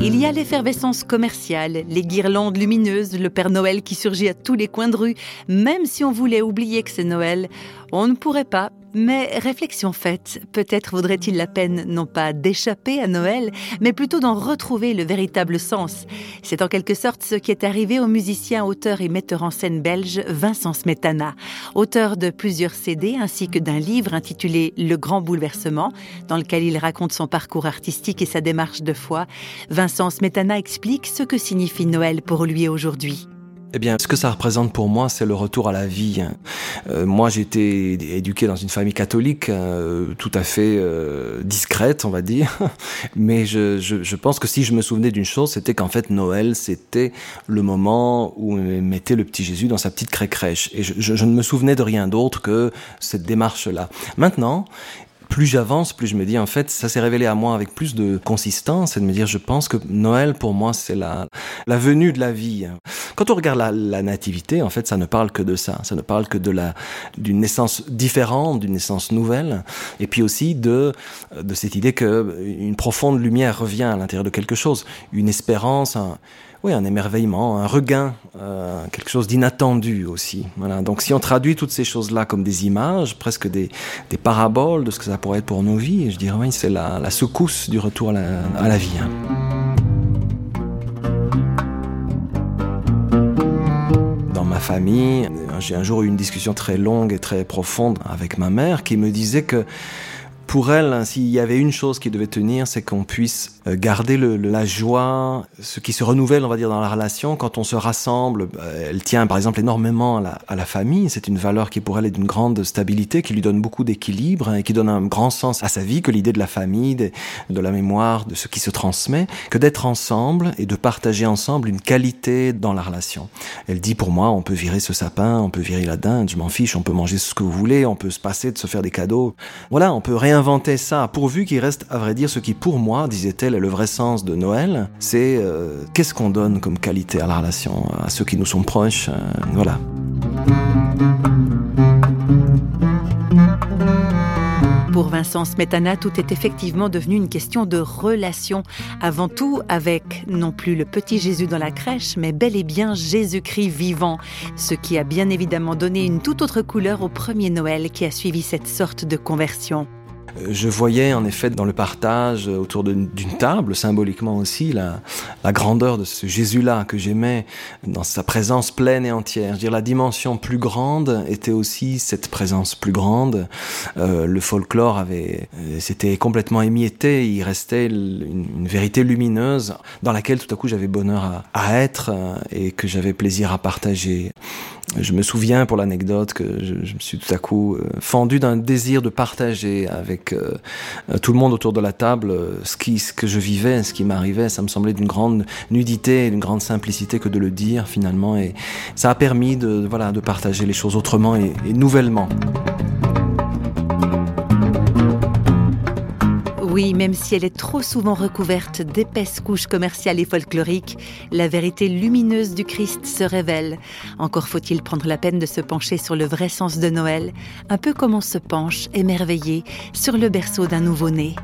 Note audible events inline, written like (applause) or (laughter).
Il y a l'effervescence commerciale, les guirlandes lumineuses, le Père Noël qui surgit à tous les coins de rue. Même si on voulait oublier que c'est Noël, on ne pourrait pas. Mais réflexion faite, peut-être vaudrait-il la peine non pas d'échapper à Noël, mais plutôt d'en retrouver le véritable sens. C'est en quelque sorte ce qui est arrivé au musicien, auteur et metteur en scène belge Vincent Smetana, auteur de plusieurs CD ainsi que d'un livre intitulé Le Grand Bouleversement, dans lequel il raconte son parcours artistique et sa démarche de foi. Vincent Smetana explique ce que signifie Noël pour lui aujourd'hui. Eh bien, ce que ça représente pour moi, c'est le retour à la vie. Euh, moi, j'ai été éduqué dans une famille catholique euh, tout à fait euh, discrète, on va dire. (laughs) Mais je, je, je, pense que si je me souvenais d'une chose, c'était qu'en fait, Noël, c'était le moment où on mettait le petit Jésus dans sa petite crèche. Et je, je ne me souvenais de rien d'autre que cette démarche-là. Maintenant, plus j'avance, plus je me dis en fait, ça s'est révélé à moi avec plus de consistance et de me dire, je pense que Noël pour moi c'est la la venue de la vie. Quand on regarde la, nativité, en fait, ça ne parle que de ça. Ça ne parle que de la d'une naissance différente, d'une naissance nouvelle, et puis aussi de de cette idée que une profonde lumière revient à l'intérieur de quelque chose, une espérance. Un, oui, un émerveillement, un regain, euh, quelque chose d'inattendu aussi. Voilà. Donc si on traduit toutes ces choses-là comme des images, presque des, des, paraboles de ce que ça pourrait être pour nos vies, je dirais oui, c'est la, la, secousse du retour à la, à la vie. J'ai un jour eu une discussion très longue et très profonde avec ma mère qui me disait que pour elle, s'il y avait une chose qui devait tenir, c'est qu'on puisse garder le, la joie, ce qui se renouvelle, on va dire, dans la relation. Quand on se rassemble, euh, elle tient par exemple énormément à la, à la famille. C'est une valeur qui pour elle est d'une grande stabilité, qui lui donne beaucoup d'équilibre hein, et qui donne un grand sens à sa vie que l'idée de la famille, de, de, la mémoire, de ce qui se transmet, que d'être ensemble et de partager ensemble une qualité dans la relation. Elle dit pour moi, on peut virer ce sapin, on peut virer la dinde, je m'en fiche, on peut manger ce que vous voulez, on peut se passer de se faire des cadeaux. Voilà, on peut réinventer ça, pourvu qu'il reste, à vrai dire, ce qui pour moi, disait-elle, le vrai sens de Noël, c'est euh, qu'est-ce qu'on donne comme qualité à la relation, à ceux qui nous sont proches, euh, voilà. Pour Vincent Smetana, tout est effectivement devenu une question de relation, avant tout avec non plus le petit Jésus dans la crèche, mais bel et bien Jésus-Christ vivant, ce qui a bien évidemment donné une toute autre couleur au premier Noël qui a suivi cette sorte de conversion. Je voyais en effet dans le partage autour d'une table, symboliquement aussi, la, grandeur de ce Jésus-là que j'aimais dans sa présence pleine et entière. Je veux dire, la dimension plus grande était aussi cette présence plus grande. Euh, le folklore avait, c'était complètement émietté. Il restait une, vérité lumineuse dans laquelle tout à coup j'avais bonheur à, être et que j'avais plaisir à partager. Je me souviens pour l'anecdote que je, je, me suis tout à coup euh, fendu d'un désir de partager avec euh, tout le monde autour de la table euh, ce, qui, ce que je vivais, ce qui m'arrivait. Ça me semblait d'une grande nudité, d'une grande simplicité que de le dire finalement. Et ça a permis de, voilà, de partager les choses autrement et nouvellement. Oui, même si elle est trop souvent recouverte d'épaisses couches commerciales et folkloriques, la vérité lumineuse du Christ se révèle. Encore faut-il prendre la peine de se pencher sur le vrai sens de Noël, un peu comme on se penche, émerveillé, sur le berceau d'un nouveau-né.